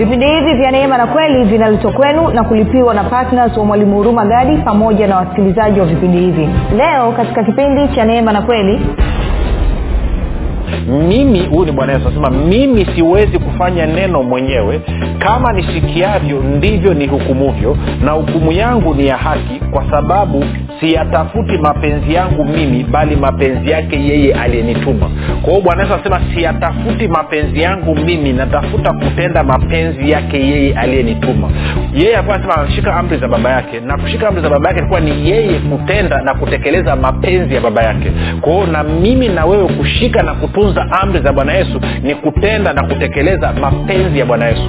vipindi hivi vya neema na kweli vinaletwa kwenu na kulipiwa na ptns wa mwalimu huruma gadi pamoja na wasikilizaji wa vipindi hivi. Leo katika kipindi cha neema na kweli. Mimi huyu ni bwana yesu anasema mimi siwezi kufanya neno mwenyewe. Kama nisikiavyo ndivyo nihukumuvyo na hukumu yangu ni ya haki kwa sababu siyatafuti mapenzi yangu mimi bali mapenzi yake yeye aliyenituma. Kwa hiyo bwana yesu anasema siyatafuti mapenzi yangu mimi natafuta kutenda mapenzi yake yeye aliyenituma. Yeye alikuwa anasema anashika amri za baba yake. Na kushika amri za baba yake ilikuwa ni yeye kutenda na kutekeleza mapenzi ya baba yake. Kwa hiyo na mimi na wewe kushika na kutunza amri za bwana yesu ni kutenda na kutekeleza mapenzi ya bwana yesu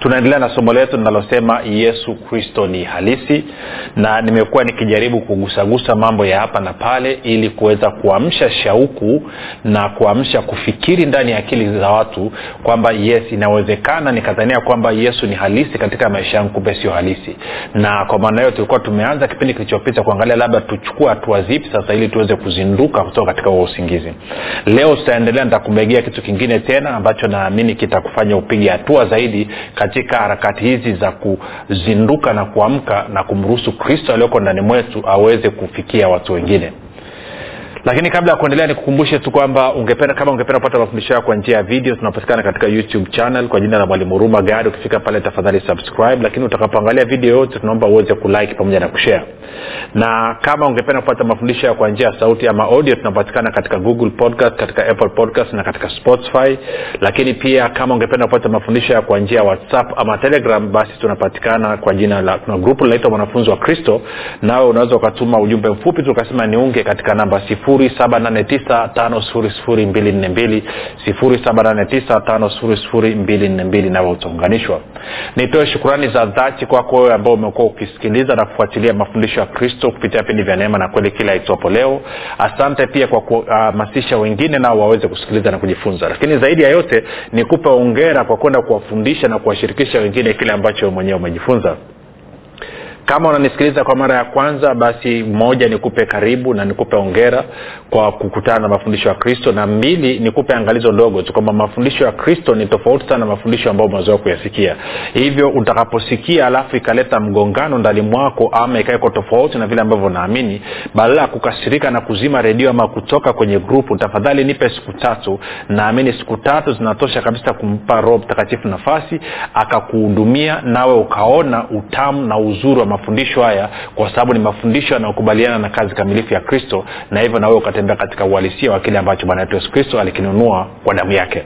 tunaendelea na somo letu linalosema yesu kristo ni halisi na nimekuwa nikijaribu kugusagusa mambo ya hapa na pale ili kuweza kuamsha shauku na kuamsha kufikiri ndani ya akili za watu kwamba yes inawezekana nikadhania kwamba yesu ni halisi katika maisha yangu kumbe sio halisi. Na kwa maana hiyo tulikuwa tumeanza kipindi kilichopita kuangalia labda tuchukue hatua zipi sasa ili tuweze kuzinduka kutoka katika huo usingizi. Leo tutaendelea nitakumegea kitu kingine tena ambacho naamini kitakufanya upige hatua zaidi harakati hizi za kuzinduka na kuamka na kumruhusu kristo aliyoko ndani mwetu aweze kufikia watu wengine lakini kabla ya kuendelea nikukumbushe tu kwamba ungependa kama ungependa kupata mafundisho yao kwa njia ya video tunapatikana katika youtube channel kwa jina la mwalimu huruma gari ukifika pale tafadhali subscribe. Lakini utakapoangalia video yote tunaomba uweze kulike pamoja na kushare. Na kama ungependa kupata mafundisho yao kwa njia ya sauti ama audio tunapatikana katika google podcast katika apple podcast na katika spotify. Lakini pia kama ungependa kupata mafundisho ya kwa njia ya whatsapp ama telegram basi tunapatikana kwa jina la kuna grupu linaitwa mwanafunzi wa kristo. Nawe unaweza ukatuma ujumbe mfupi tu ukasema niunge katika namba sifuri 7895242 utaunganishwa nitoe shukurani za dhati kwako wewe ambao umekuwa ukisikiliza na kufuatilia mafundisho ya kristo kupitia vipindi vya neema na kweli kila itopo leo. Asante pia kwa kuhamasisha uh, wengine nao waweze kusikiliza na kujifunza. Lakini zaidi ya yote nikupe ongera kwa kwenda kuwafundisha na kuwashirikisha wengine kile ambacho mwenyewe umejifunza kama unanisikiliza kwa mara ya kwanza basi moja nikupe karibu na nikupe ongera kwa kukutana na mafundisho ya kristo na mbili nikupe angalizo dogo kwamba mafundisho ya kristo ni tofauti sana na mafundisho ambayo umezoea kuyasikia. Hivyo utakaposikia alafu ikaleta mgongano ndani mwako ama ikaweko tofauti na vile ambavyo naamini badala ya kukasirika na kuzima redio ama kutoka kwenye grupu tafadhali nipe siku tatu. Naamini siku tatu zinatosha kabisa kumpa roho mtakatifu nafasi akakuhudumia nawe ukaona utamu na uzuri wa mafundisho haya kwa sababu ni mafundisho yanayokubaliana na kazi kamilifu ya kristo na hivyo nawe ukatembea katika uhalisia wa kile ambacho bwana wetu yesu kristo alikinunua kwa damu yake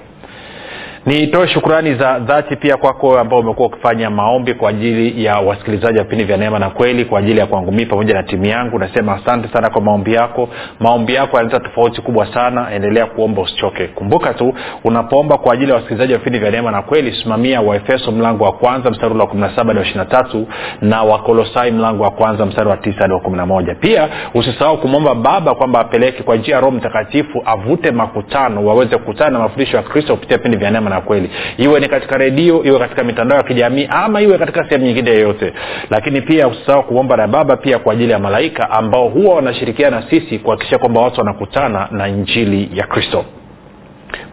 nitoe shukrani za dhati pia kwako ambao umekuwa ukifanya maombi kwa ajili ya wasikilizaji wa vipindi vya neema na kweli kwa ajili ya kwangu mii pamoja na timu yangu. Nasema asante sana kwa maombi yako. Maombi yako yanaleta tofauti kubwa sana. Endelea kuomba usichoke. Kumbuka tu unapoomba kwa ajili ya wasikilizaji wa vipindi vya neema na kweli simamia waefeso mlango wa kwanza mstari wa 17 hadi 23 na wakolosai mlango wa kwanza mstari wa 9 hadi wa 11 pia usisahau kumwomba baba kwamba apeleke kwa njia ya roho mtakatifu avute makutano waweze kukutana na mafundisho ya kristo kupitia vipindi vya neema na kweli. Iwe ni katika redio iwe katika mitandao ya kijamii ama iwe katika sehemu nyingine yoyote. Lakini pia usisahau kuomba na baba pia kwa ajili ya malaika ambao huwa wanashirikiana na sisi kuhakikisha kwamba watu wanakutana na injili ya kristo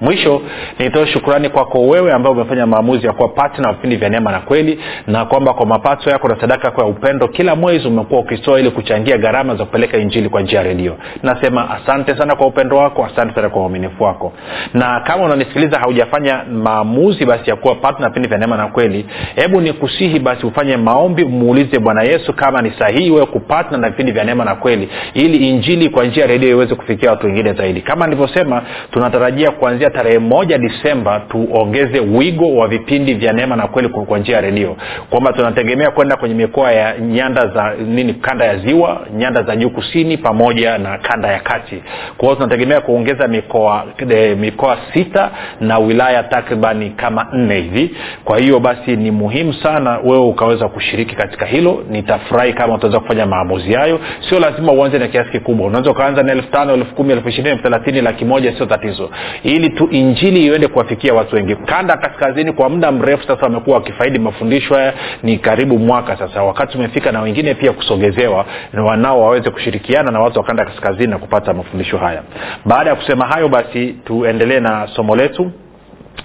mwisho nitoe shukurani kwako wewe ambao umefanya maamuzi ya kuwa patna vipindi vya neema na kweli na kwamba kwa mapato yako na sadaka yako ya upendo kila mwezi umekuwa ukitoa ili kuchangia gharama za kupeleka injili kwa njia ya redio. Nasema asante sana kwa upendo wako asante sana kwa uaminifu wako. Na kama unanisikiliza haujafanya maamuzi basi ya kuwa patna vipindi vya neema na kweli hebu nikusihi basi ufanye maombi muulize bwana yesu kama ni sahihi wewe kupatna na vipindi vya neema na kweli ili injili kwa njia ya redio iweze kufikia watu wengine zaidi. Kama nilivyosema tunatarajia kuanzia tarehe moja disemba tuongeze wigo wa vipindi vya neema na kweli kwa njia ya redio. Kwamba tunategemea kwenda kwenye mikoa ya nyanda za nini kanda ya ziwa nyanda za juu kusini pamoja na kanda ya kati. Kwa tunategemea kuongeza mikoa de, mikoa sita na wilaya takribani kama nne hivi. Kwa hiyo basi ni muhimu sana wewe ukaweza kushiriki katika hilo. Nitafurahi kama utaweza kufanya maamuzi hayo. Sio lazima uanze na kiasi kikubwa. Unaweza ukaanza na elfu tano elfu kumi elfu ishirini elfu thelathini laki moja sio tatizo. Ili tu injili iende kuwafikia watu wengi. Kanda kaskazini kwa muda mrefu sasa wamekuwa wakifaidi mafundisho haya ni karibu mwaka sasa. Wakati umefika na wengine pia kusogezewa wanao waweze kushirikiana na watu wa kanda kaskazini na kupata mafundisho haya. Baada ya kusema hayo basi tuendelee na somo letu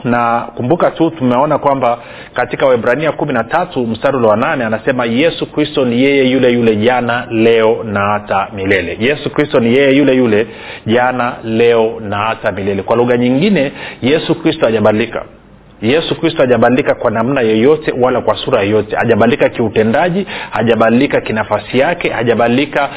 na kumbuka tu tumeona kwamba katika webrania kumi na tatu mstari ule wa nane anasema yesu kristo ni yeye yule yule jana leo na hata milele. Yesu kristo ni yeye yule yule jana leo na hata milele. Kwa lugha nyingine yesu kristo hajabadilika yesu kristo hajabadilika kwa namna yoyote wala kwa sura yoyote. Hajabadilika kiutendaji hajabadilika kinafasi yake hajabadilika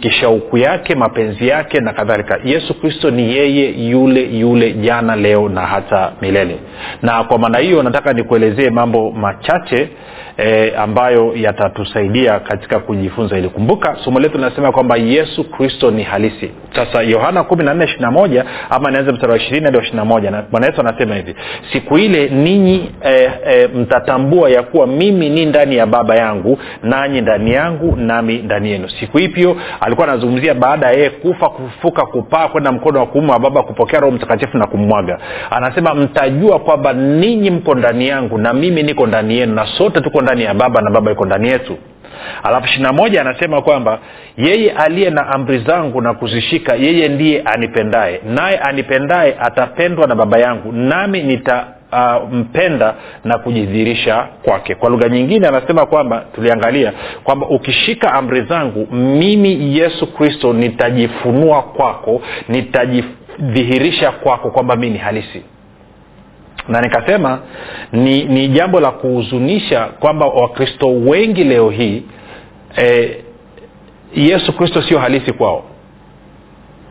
kishauku ki, ki yake mapenzi yake na kadhalika. Yesu kristo ni yeye yule yule jana leo na hata milele. Na kwa maana hiyo nataka nikuelezee mambo machache e, ambayo yatatusaidia katika kujifunza ili kumbuka somo letu linasema kwamba yesu kristo ni halisi. Sasa yohana kumi na nne ishirina moja ama nianze mstari wa ishirini hadi wa ishirina moja. Na bwana yesu anasema hivi siku ile ninyi e, e, mtatambua ya kuwa mimi ni ndani ya baba yangu nanyi ndani yangu nami ndani yenu. Siku hipyo alikuwa anazungumzia baada ya yeye kufa kufuka kupaa kwenda mkono wa kuume wa baba kupokea roho mtakatifu na kummwaga anasema mtajua kwamba ninyi mko ndani yangu na mimi niko ndani yenu na sote tuko ndani ya baba na baba iko ndani yetu. Alafu ishirina moja anasema kwamba yeye aliye na amri zangu na kuzishika yeye ndiye anipendaye. Naye anipendaye atapendwa na baba yangu nami nita uh, na kujidhihirisha kwake. Kwa lugha nyingine anasema kwamba tuliangalia kwamba ukishika amri zangu mimi yesu kristo nitajifunua kwako nitajidhihirisha kwako kwamba mi ni halisi na nikasema ni, ni jambo la kuhuzunisha kwamba wakristo wengi leo hii e, yesu kristo sio halisi kwao.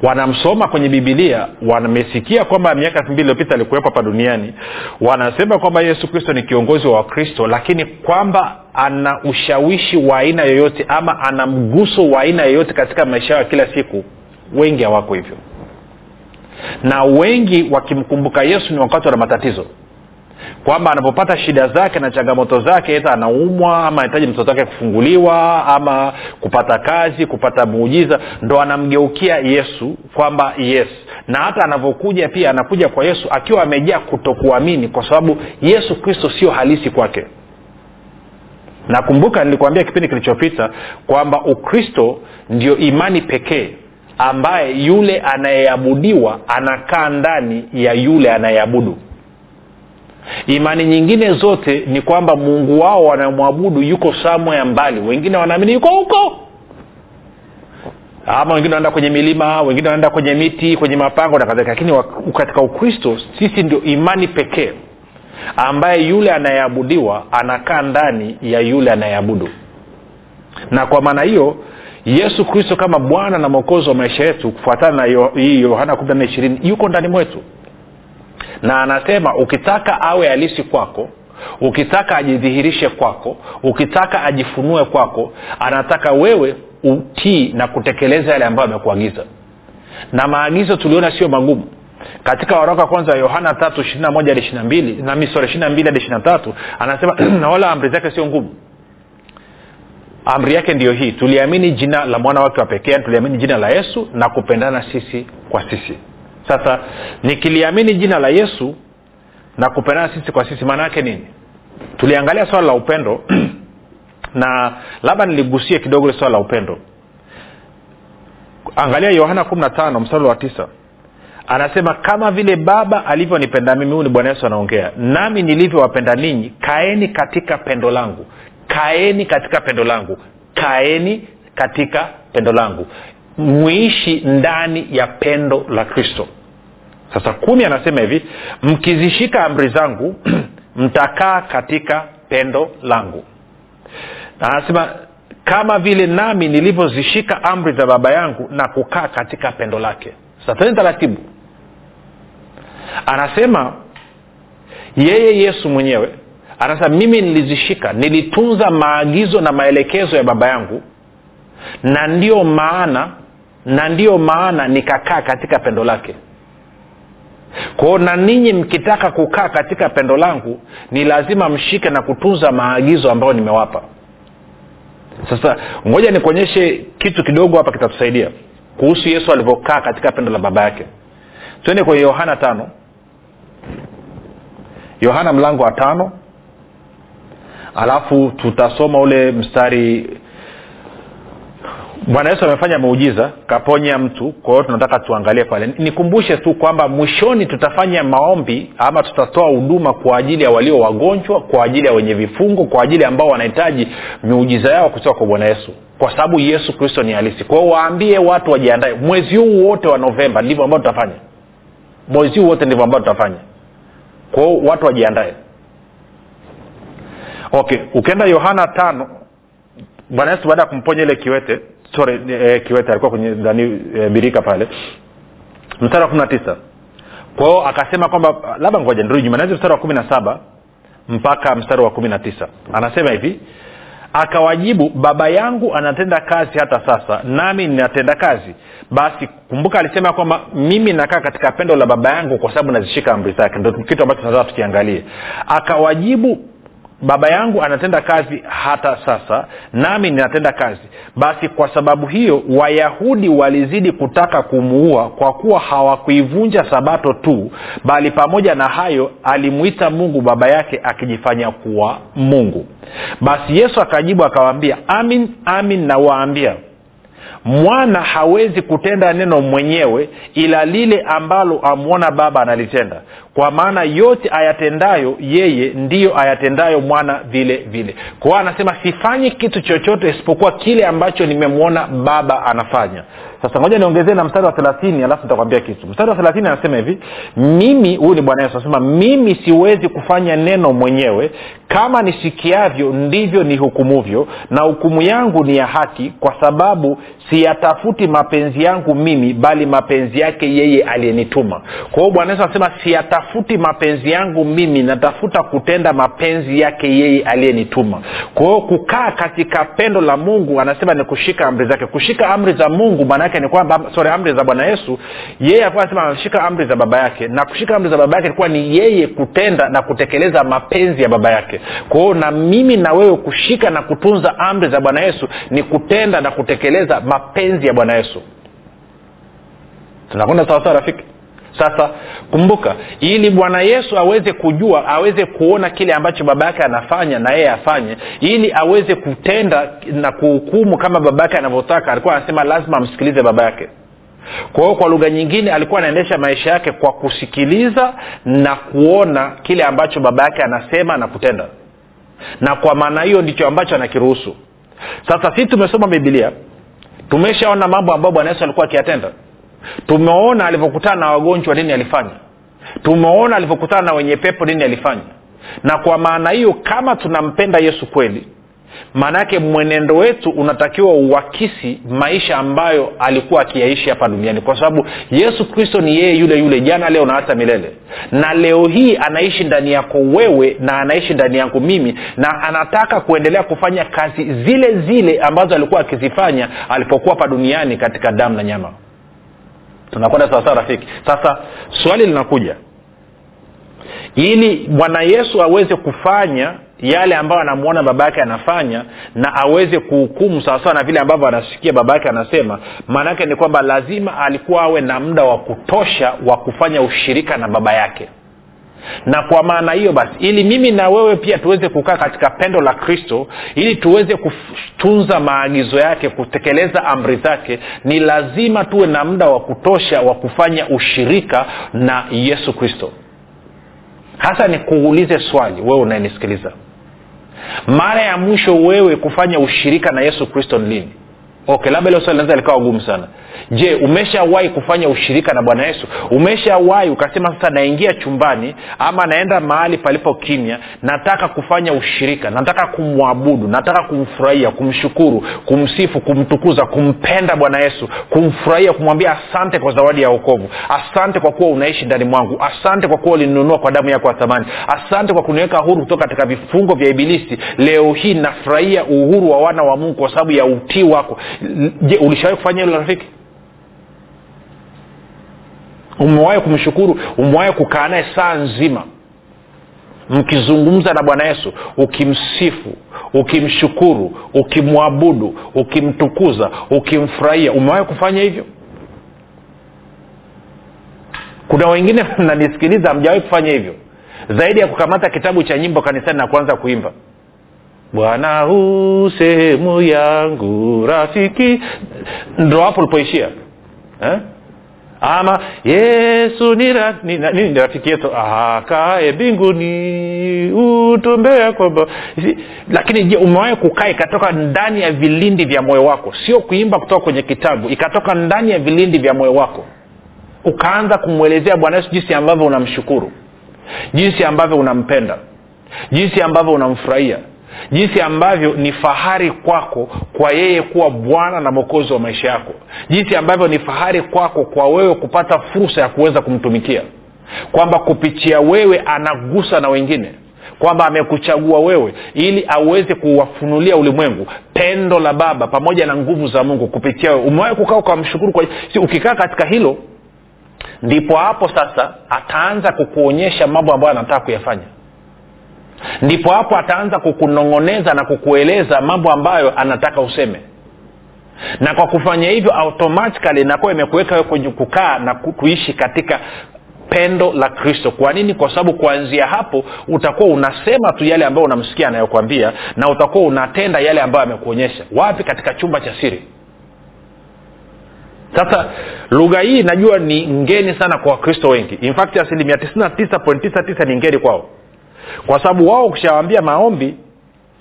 Wanamsoma kwenye bibilia wamesikia kwamba miaka elfu mbili iliyopita alikuwepo hapa duniani. Wanasema kwamba yesu kristo ni kiongozi wa wakristo lakini kwamba ana ushawishi wa aina yoyote ama ana mguso wa aina yoyote katika maisha yao ya kila siku wengi hawako hivyo na wengi wakimkumbuka yesu ni wakati wana matatizo. Kwamba anapopata shida zake na changamoto zake ta anaumwa ama anahitaji mtoto wake kufunguliwa ama kupata kazi kupata muujiza ndo anamgeukia yesu kwamba yes. Na hata anavyokuja pia anakuja kwa yesu akiwa amejaa kutokuamini kwa sababu yesu kristo sio halisi kwake. Nakumbuka nilikuambia kipindi kilichopita kwamba ukristo ndio imani pekee ambaye yule anayeabudiwa anakaa ndani ya yule anayeabudu. Imani nyingine zote ni kwamba mungu wao wanamwabudu yuko samwe mbali. Wengine wanaamini yuko huko. Ama wengine wanaenda kwenye milima wengine wanaenda kwenye miti kwenye mapango na kadhalika. Lakini katika ukristo sisi ndio imani pekee ambaye yule anayeabudiwa anakaa ndani ya yule anayeabudu. Na kwa maana hiyo yesu kristo kama bwana na mwokozi wa maisha yetu kufuatana na hii yohana kumi na ishirini yuko ndani mwetu. Na anasema ukitaka awe halisi kwako ukitaka ajidhihirishe kwako ukitaka ajifunue kwako anataka wewe utii na kutekeleza yale ambayo amekuagiza. Na maagizo tuliona sio magumu. Katika waraka kwanza yohana tatu ishirina moja hadi ishirina mbili na misora ishirina mbili hadi ishirina tatu anasema na wala amri zake sio ngumu amri yake ndiyo hii tuliamini jina la mwana wake wa pekee tuliamini jina la yesu na kupendana sisi kwa sisi. Sasa nikiliamini jina la yesu na kupendana sisi kwa sisi maana yake nini? Tuliangalia swala la upendo na labda niligusie kidogo swala la upendo. Angalia yohana kumi na tano mstari wa tisa. Anasema kama vile baba alivyonipenda mimi huu ni bwana yesu anaongea nami nilivyowapenda ninyi kaeni katika pendo langu kaeni katika pendo langu. Kaeni katika pendo langu. Mwishi ndani ya pendo la kristo. Sasa kumi anasema hivi mkizishika amri zangu mtakaa katika pendo langu. Na anasema kama vile nami nilivyozishika amri za baba yangu na kukaa katika pendo lake. Sasa taratibu. Anasema yeye yesu mwenyewe anasema mimi nilizishika nilitunza maagizo na maelekezo ya baba yangu na ndiyo maana na ndiyo maana nikakaa katika pendo lake. Kwao na ninyi mkitaka kukaa katika pendo langu ni lazima mshike na kutunza maagizo ambayo nimewapa. Sasa ngoja nikuonyeshe kitu kidogo hapa kitatusaidia kuhusu yesu alivyokaa katika pendo la baba yake. Twende kwenye yohana tano. Yohana mlango wa tano alafu tutasoma ule mstari. Bwana yesu amefanya muujiza kaponya mtu kwa hiyo tunataka tuangalie pale. Nikumbushe tu kwamba mwishoni tutafanya maombi ama tutatoa huduma kwa ajili ya walio wagonjwa kwa ajili ya wenye vifungo kwa ajili ambao wanahitaji miujiza yao kutoka kwa bwana yesu. Kwa sababu yesu kristo ni halisi. Kwa hiyo waambie watu wajiandae. Mwezi huu wote wa novemba ndivyo ambao tutafanya. Mwezi huu wote ndivyo ambao tutafanya. Kwa watu wajiandae okay ukienda yohana tano bwana yesu baada ya kumponya ile kiwete sorry e, kiwete alikuwa kwenye dhani e, birika pale. Mstari wa kumi na tisa. Kwao akasema kwamba labda ngoja nirudi nyuma naweza mstari wa kumi na saba mpaka mstari wa kumi na tisa. Anasema hivi akawajibu baba yangu anatenda kazi hata sasa nami ninatenda kazi. Basi kumbuka alisema kwamba mimi nakaa katika pendo la baba yangu kwa sababu nazishika amri zake. Ndo kitu ambacho tunataka tukiangalie. Akawajibu baba yangu anatenda kazi hata sasa nami ninatenda kazi. Basi kwa sababu hiyo wayahudi walizidi kutaka kumuua kwa kuwa hawakuivunja sabato tu bali pamoja na hayo alimwita mungu baba yake akijifanya kuwa mungu. Basi yesu akajibu akawaambia amin amin nawaambia mwana hawezi kutenda neno mwenyewe ila lile ambalo amwona baba analitenda kwa maana yote ayatendayo yeye ndiyo ayatendayo mwana vile vile. Kwa hiyo anasema sifanyi kitu chochote isipokuwa kile ambacho nimemwona baba anafanya. Sasa ngoja niongezee na mstari wa thelathini alafu nitakwambia kitu. Mstari wa thelathini anasema hivi mimi huyu ni bwana yesu anasema mimi siwezi kufanya neno mwenyewe. Kama nisikiavyo ndivyo nihukumuvyo. Na hukumu yangu ni ya haki kwa sababu siyatafuti mapenzi yangu mimi bali mapenzi yake yeye aliyenituma. Kwa hiyo bwana yesu anasema siyatafuti mapenzi yangu mimi natafuta kutenda mapenzi yake yeye aliyenituma. Kwa hiyo kukaa katika pendo la mungu anasema ni kushika amri zake. Kushika amri za mungu maanaake ni kwamba sorry amri za bwana yesu yeye alikuwa anasema anashika amri za baba yake. Na kushika amri za baba yake ilikuwa ni yeye kutenda na kutekeleza mapenzi ya baba yake. Kwa hiyo na mimi na wewe kushika na kutunza amri za bwana yesu ni kutenda na kutekeleza mapenzi ya bwana yesu. Tunakwenda sawasawa rafiki sasa kumbuka ili bwana yesu aweze kujua aweze kuona kile ambacho baba yake anafanya na yeye afanye ili aweze kutenda na kuhukumu kama baba yake anavyotaka alikuwa anasema lazima amsikilize baba yake. Kwa hiyo kwa lugha nyingine alikuwa anaendesha maisha yake kwa kusikiliza na kuona kile ambacho baba yake anasema na kutenda. Na kwa maana hiyo ndicho ambacho anakiruhusu. Sasa sisi tumesoma bibilia tumeshaona mambo ambayo bwana yesu alikuwa akiyatenda tumeona alivyokutana na wagonjwa nini alifanya? Tumeona alivyokutana na wenye pepo nini alifanya? Na kwa maana hiyo kama tunampenda yesu kweli maana yake mwenendo wetu unatakiwa uakisi maisha ambayo alikuwa akiyaishi hapa duniani. Kwa sababu yesu kristo ni yeye yule yule jana leo na hata milele. Na leo hii anaishi ndani yako wewe na anaishi ndani yangu mimi na anataka kuendelea kufanya kazi zile zile ambazo alikuwa akizifanya alipokuwa hapa duniani katika damu na nyama tunakwenda sawasawa rafiki? Sasa swali linakuja. Ili bwana yesu aweze kufanya yale ambayo anamwona baba yake anafanya na aweze kuhukumu sawasawa na vile ambavyo anasikia baba yake anasema maanaake ni kwamba lazima alikuwa awe na muda wa kutosha wa kufanya ushirika na baba yake na kwa maana hiyo basi ili mimi na wewe pia tuweze kukaa katika pendo la kristo ili tuweze kutunza maagizo yake kutekeleza amri zake ni lazima tuwe na muda wa kutosha wa kufanya ushirika na yesu kristo. Hasa nikuulize swali wewe unayenisikiliza. Mara ya mwisho wewe kufanya ushirika na yesu kristo ni lini okay labda leo swali linaweza likawa gumu sana. Je umeshawahi kufanya ushirika na bwana yesu? Umeshawahi ukasema sasa naingia chumbani ama naenda mahali palipo kimya nataka kufanya ushirika nataka kumwabudu nataka kumfurahia kumshukuru kumsifu kumtukuza kumpenda bwana yesu kumfurahia kumwambia asante kwa zawadi ya okovu asante kwa kuwa unaishi ndani mwangu asante kwa kuwa ulinunua kwa damu yako ya thamani asante kwa kuniweka huru kutoka katika vifungo vya ibilisi. Leo hii nafurahia uhuru wa wana wa mungu kwa sababu ya utii wako je ulishawahi kufanya hilo rafiki? Umewahi kumshukuru? Umewahi kukaa naye saa nzima? Mkizungumza na bwana yesu ukimsifu ukimshukuru ukimwabudu ukimtukuza ukimfurahia umewahi kufanya hivyo? Kuna wengine mnanisikiliza hamjawahi kufanya hivyo. Zaidi ya kukamata kitabu cha nyimbo kanisani na kuanza kuimba bwana huu sehemu yangu rafiki. Ndo hapo ulipoishia eh? ama yesu ni, ra, ni, ni, ni rafiki yetu. Akae mbinguni utumbea kwamba lakini je umewahi kukaa ikatoka ndani ya vilindi vya moyo wako? Sio kuimba kutoka kwenye kitabu ikatoka ndani ya vilindi vya moyo wako. Ukaanza kumwelezea bwana yesu jinsi ambavyo unamshukuru jinsi ambavyo unampenda jinsi ambavyo unamfurahia jinsi ambavyo ni fahari kwako kwa yeye kuwa bwana na mwokozi wa maisha yako. Jinsi ambavyo ni fahari kwako kwa wewe kupata fursa ya kuweza kumtumikia. Kwamba kupitia wewe anagusa na wengine. Kwamba amekuchagua wewe ili aweze kuwafunulia ulimwengu pendo la baba pamoja na nguvu za mungu kupitia wewe. Umewahi kukaa ukamshukuru kwa si ukikaa katika hilo ndipo hapo sasa ataanza kukuonyesha mambo ambayo anataka kuyafanya ndipo hapo ataanza kukunong'oneza na kukueleza mambo ambayo anataka useme. Na kwa kufanya hivyo automatikali inakuwa imekuweka kwenye kukaa na kuishi katika pendo la kristo. Kwa nini? Kwa sababu kuanzia hapo utakuwa unasema tu yale ambayo unamsikia anayokwambia na utakuwa unatenda yale ambayo amekuonyesha. Wapi? Katika chumba cha siri. Sasa lugha hii najua ni ngeni sana kwa wakristo wengi. In fact asilimia 99.99 ni ngeni kwao kwa sababu wao ukishawambia maombi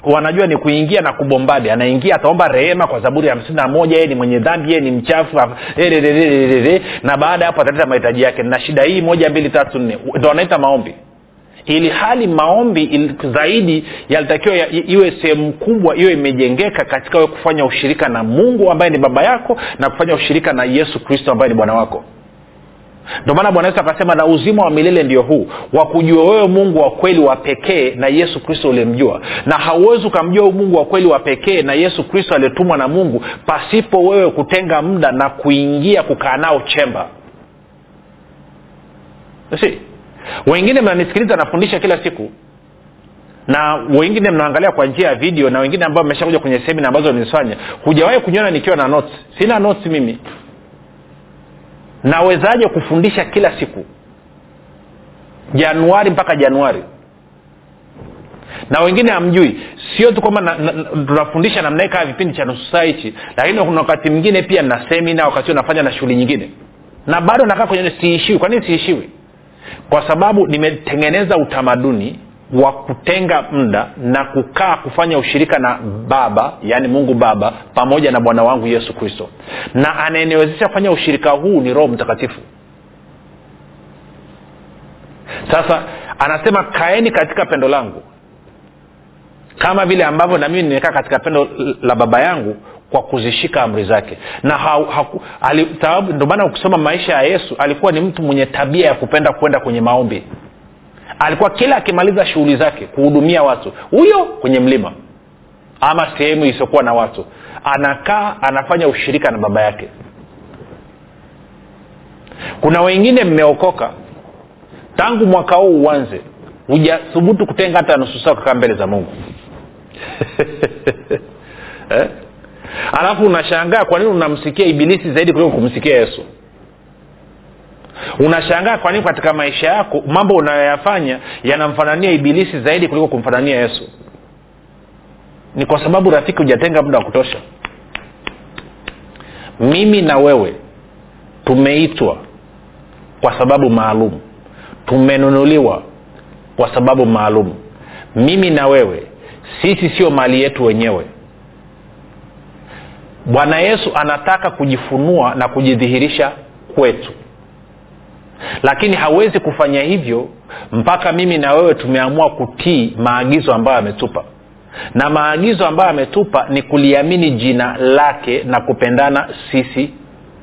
wanajua ni kuingia na kubombadi. Anaingia ataomba rehema kwa zaburi ya hamsini na moja yeye ni mwenye dhambi yeye ni mchafu na baada ya hapo ataleta mahitaji yake. Na shida hii moja mbili tatu nne. Ndo wanaita maombi. Ili hali maombi ili zaidi yalitakiwa ya, iwe sehemu kubwa iwe imejengeka katika kufanya ushirika na mungu ambaye ni baba yako na kufanya ushirika na yesu kristo ambaye ni bwana wako ndio maana bwana yesu akasema na uzima wa milele ndio huu wa kujua wewe mungu wa kweli wa pekee na yesu kristo ulimjua na hauwezi ukamjua mungu wa kweli wa pekee na yesu kristo aliyetumwa na mungu pasipo wewe kutenga muda na kuingia kukaa nao chemba. Si wengine mnanisikiliza nafundisha kila siku na wengine mnaangalia kwa njia ya video na wengine ambao mmeshakuja kwenye semina ambazo nilifanya hujawahi kuniona nikiwa na notes. Sina notes mimi nawezaje kufundisha kila siku? Januari mpaka januari. Na wengine hamjui sio tu kwamba tunafundisha na, namna kaa vipindi cha nusu saa hichi lakini kuna wakati mwingine pia na semina wakati nafanya na shughuli nyingine. Na bado nakaa kwenye siishiwi. Kwa nini siishiwi? Kwa sababu nimetengeneza utamaduni wa kutenga muda na kukaa kufanya ushirika na baba yaani mungu baba pamoja na bwana wangu yesu kristo. Na anayeniwezesha kufanya ushirika huu ni roho mtakatifu. Sasa anasema kaeni katika pendo langu. Kama vile ambavyo na mimi nimekaa katika pendo la baba yangu kwa kuzishika amri zake. Na ndio maana ukisoma maisha ya yesu alikuwa ni mtu mwenye tabia ya kupenda kwenda kwenye maombi alikuwa kila akimaliza shughuli zake kuhudumia watu. Huyo kwenye mlima. Ama sehemu isiyokuwa na watu. Anakaa anafanya ushirika na baba yake. Kuna wengine mmeokoka. Tangu mwaka huu uanze hujathubutu kutenga hata nusu saa kukaa mbele za mungu. Eh? alafu unashangaa kwa nini unamsikia ibilisi zaidi kuliko kumsikia yesu unashangaa kwa nini katika maisha yako mambo unayoyafanya yanamfanania ibilisi zaidi kuliko kumfanania yesu? Ni kwa sababu rafiki hujatenga muda wa kutosha. Mimi na wewe tumeitwa kwa sababu maalum. Tumenunuliwa kwa sababu maalum. Mimi na wewe sisi sio mali yetu wenyewe. Bwana yesu anataka kujifunua na kujidhihirisha kwetu lakini hawezi kufanya hivyo mpaka mimi na wewe tumeamua kutii maagizo ambayo ametupa. Na maagizo ambayo ametupa ni kuliamini jina lake na kupendana sisi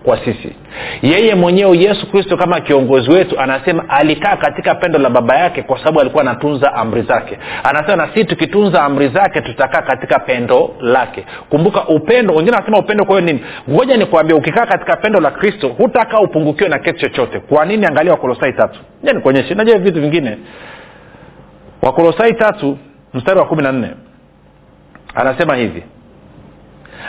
kwa sisi. Yeye mwenyewe yesu kristo kama kiongozi wetu anasema alikaa katika pendo la baba yake kwa sababu alikuwa anatunza amri zake. Anasema na sisi tukitunza amri zake tutakaa katika pendo lake. Kumbuka upendo wengine wanasema upendo kwa hiyo nini? Ngoja nikuambia ukikaa katika pendo la kristo hutakaa upungukiwe na kitu chochote. Kwa nini? Angalia wakolosai tatu. Ja nikuonyeshe. Najua vitu vingine. Wakolosai tatu mstari wa kumi na nne. Anasema hivi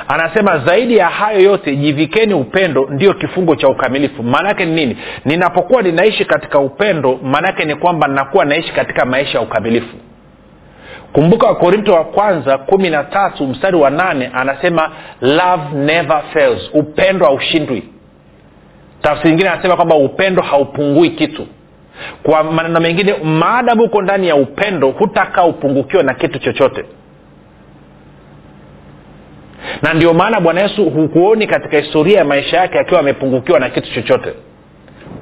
anasema zaidi ya hayo yote jivikeni upendo ndio kifungo cha ukamilifu. Maanaake ni nini? Ninapokuwa ninaishi katika upendo maanaake ni kwamba nakuwa naishi katika maisha ya ukamilifu. Kumbuka wakorinto wa kwanza kumi na tatu mstari wa nane anasema love never fails. Upendo haushindwi. Tafsiri nyingine anasema kwamba upendo haupungui kitu. Kwa maneno mengine maadamu huko ndani ya upendo hutakaa upungukiwa na kitu chochote na ndio maana bwana yesu hukuoni katika historia ya maisha yake akiwa amepungukiwa na kitu chochote.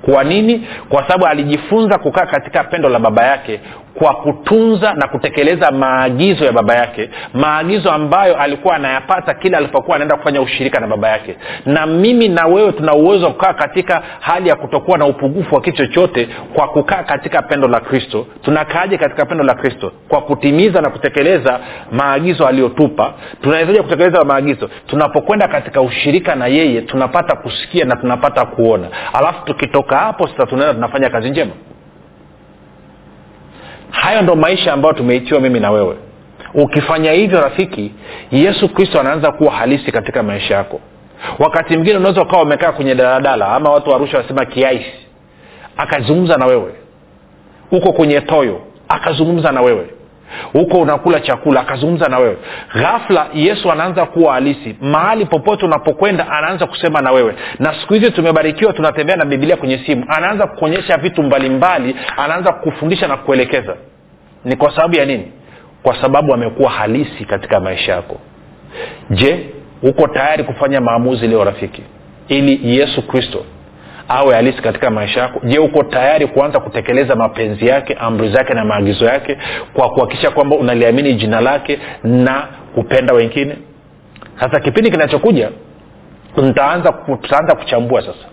Kwa nini? Kwa sababu alijifunza kukaa katika pendo la baba yake kwa kutunza na kutekeleza maagizo ya baba yake maagizo ambayo alikuwa anayapata kila alipokuwa anaenda kufanya ushirika na baba yake. Na mimi na wewe tuna uwezo wa kukaa katika hali ya kutokuwa na upungufu wa kitu chochote kwa kukaa katika pendo la kristo. Tunakaaje katika pendo la kristo? Kwa kutimiza na kutekeleza maagizo aliyotupa. Tunawezaje kutekeleza maagizo? Tunapokwenda katika ushirika na yeye tunapata kusikia na tunapata kuona. Alafu tukitoka hapo sasa tunaenda tunafanya kazi njema hayo ndo maisha ambayo tumeitiwa mimi na wewe. Ukifanya hivyo rafiki yesu kristo anaanza kuwa halisi katika maisha yako. Wakati mwingine unaweza ukawa umekaa kwenye daladala ama watu warusha wanasema kiaisi. Akazungumza na wewe. Uko kwenye toyo. Akazungumza na wewe huko unakula chakula akazungumza na wewe. Ghafla yesu anaanza kuwa halisi. Mahali popote unapokwenda anaanza kusema na wewe. Na siku hizi tumebarikiwa tunatembea na bibilia kwenye simu. Anaanza kuonyesha vitu mbalimbali anaanza kufundisha na kuelekeza. Ni kwa sababu ya nini? Kwa sababu amekuwa halisi katika maisha yako. Je uko tayari kufanya maamuzi leo rafiki? Ili yesu kristo awe halisi katika maisha yako. Je uko tayari kuanza kutekeleza mapenzi yake amri zake na maagizo yake kwa kuhakikisha kwamba unaliamini jina lake na kupenda wengine? Sasa kipindi kinachokuja tutaanza kuchambua sasa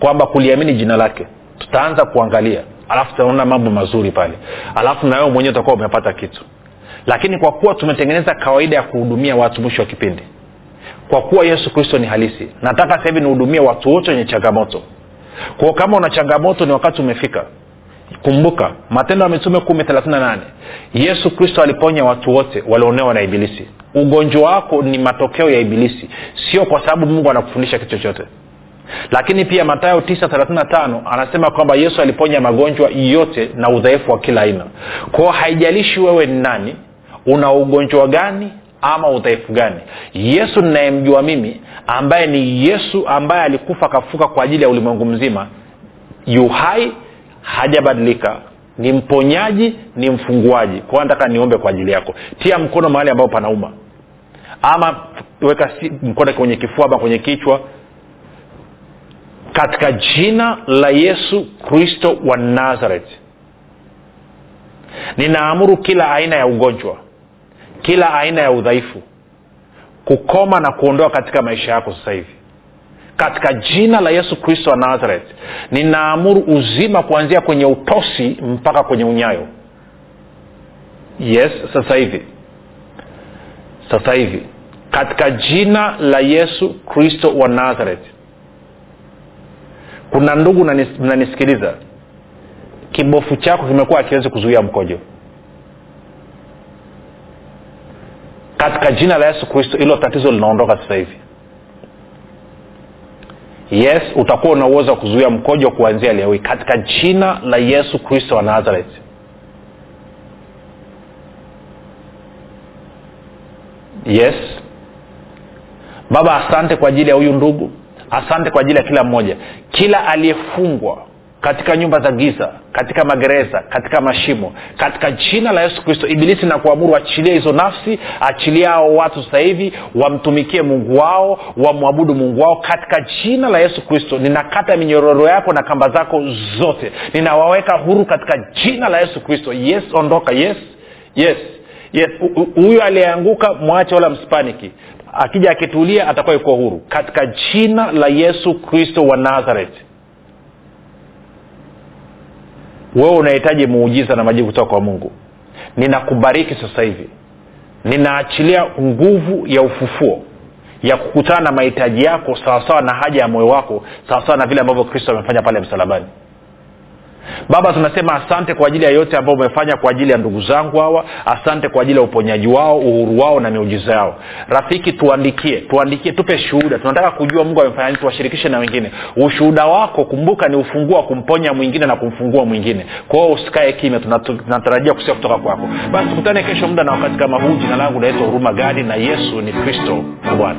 kwamba kuliamini jina lake. Tutaanza kuangalia. Alafu tutaona mambo mazuri pale. Alafu na wewe mwenyewe utakuwa umepata kitu. Lakini kwa kuwa tumetengeneza kawaida ya kuhudumia watu mwisho wa kipindi kwa kuwa yesu kristo ni halisi. Nataka sasa hivi nihudumie watu wote wenye changamoto. Kwao kama una changamoto ni wakati umefika. Kumbuka matendo ya mitume kumi thelathini nane. Yesu kristo aliponya watu wote walionewa na ibilisi. Ugonjwa wako ni matokeo ya ibilisi. Sio kwa sababu mungu anakufundisha kitu chochote. Lakini pia matayo 935 anasema kwamba yesu aliponya magonjwa yote na udhaifu wa kila aina. Kwao haijalishi wewe ni nani una ugonjwa gani ama udhaifu gani? Yesu ninayemjua mimi ambaye ni yesu ambaye alikufa akafuka kwa ajili ya ulimwengu mzima yu hai hajabadilika. Ni mponyaji ni mfunguaji. Kwao nataka niombe kwa ajili yako. Tia mkono mahali ambapo panauma. Ama weka mkono kwenye kifua ama kwenye kichwa. Katika jina la yesu kristo wa nazareth. Ninaamuru kila aina ya ugonjwa kila aina ya udhaifu kukoma na kuondoa katika maisha yako sasa hivi. Katika jina la yesu kristo wa nazareth ninaamuru uzima kuanzia kwenye utosi mpaka kwenye unyayo. Yes sasa hivi. Sasa hivi. Katika jina la yesu kristo wa nazareth. Kuna ndugu mnanisikiliza kibofu chako kimekuwa akiwezi kuzuia mkojo katika jina la yesu kristo hilo tatizo linaondoka sasa hivi. Yes utakuwa una uwezo wa kuzuia mkojo kuanzia leo hii. Katika jina la yesu kristo wa nazareth. Yes. Baba asante kwa ajili ya huyu ndugu. Asante kwa ajili ya kila mmoja. Kila aliyefungwa katika nyumba za giza katika magereza katika mashimo katika jina la yesu kristo. Ibilisi na kuamuru achilie hizo nafsi achilia hao watu sasa hivi wamtumikie mungu wao wamwabudu mungu wao. Katika jina la yesu kristo ninakata minyororo yako na kamba zako zote. Ninawaweka huru katika jina la yesu kristo. Yes ondoka. Yes yes yes. Huyu aliyeanguka mwache wala mspaniki akija akitulia atakuwa yuko huru. Katika jina la yesu kristo wa nazareth wewe unahitaji muujiza na majibu kutoka kwa mungu. Ninakubariki sasa hivi. Ninaachilia nguvu ya ufufuo ya kukutana na mahitaji yako sawasawa na haja ya moyo wako sawasawa na vile ambavyo kristo amefanya pale msalabani baba tunasema asante kwa ajili ya yote ambayo umefanya kwa ajili ya ndugu zangu hawa. Asante kwa ajili ya uponyaji wao uhuru wao na miujiza yao. Rafiki tuandikie tuandikie tupe shuhuda. Tunataka kujua mungu amefanya nini tuwashirikishe na wengine. Ushuhuda wako kumbuka ni ufunguo wa kumponya mwingine na kumfungua mwingine. Kwao usikae kimya tunatarajia kusia kutoka kwako. Basi tukutane kesho muda na wakati kama huu. Jina langu naitwa huruma gadi na yesu ni kristo na bwana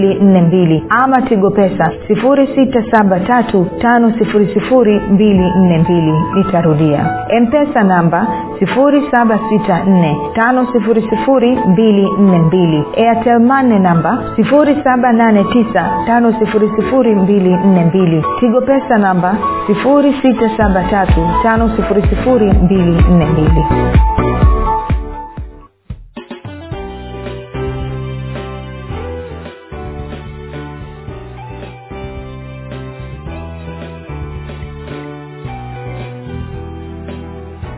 7895242 ama tigo pesa 6735242 nitarudia. Mpesa namba 7645242 airtelmane namba 7895242 tigo pesa namba 6735242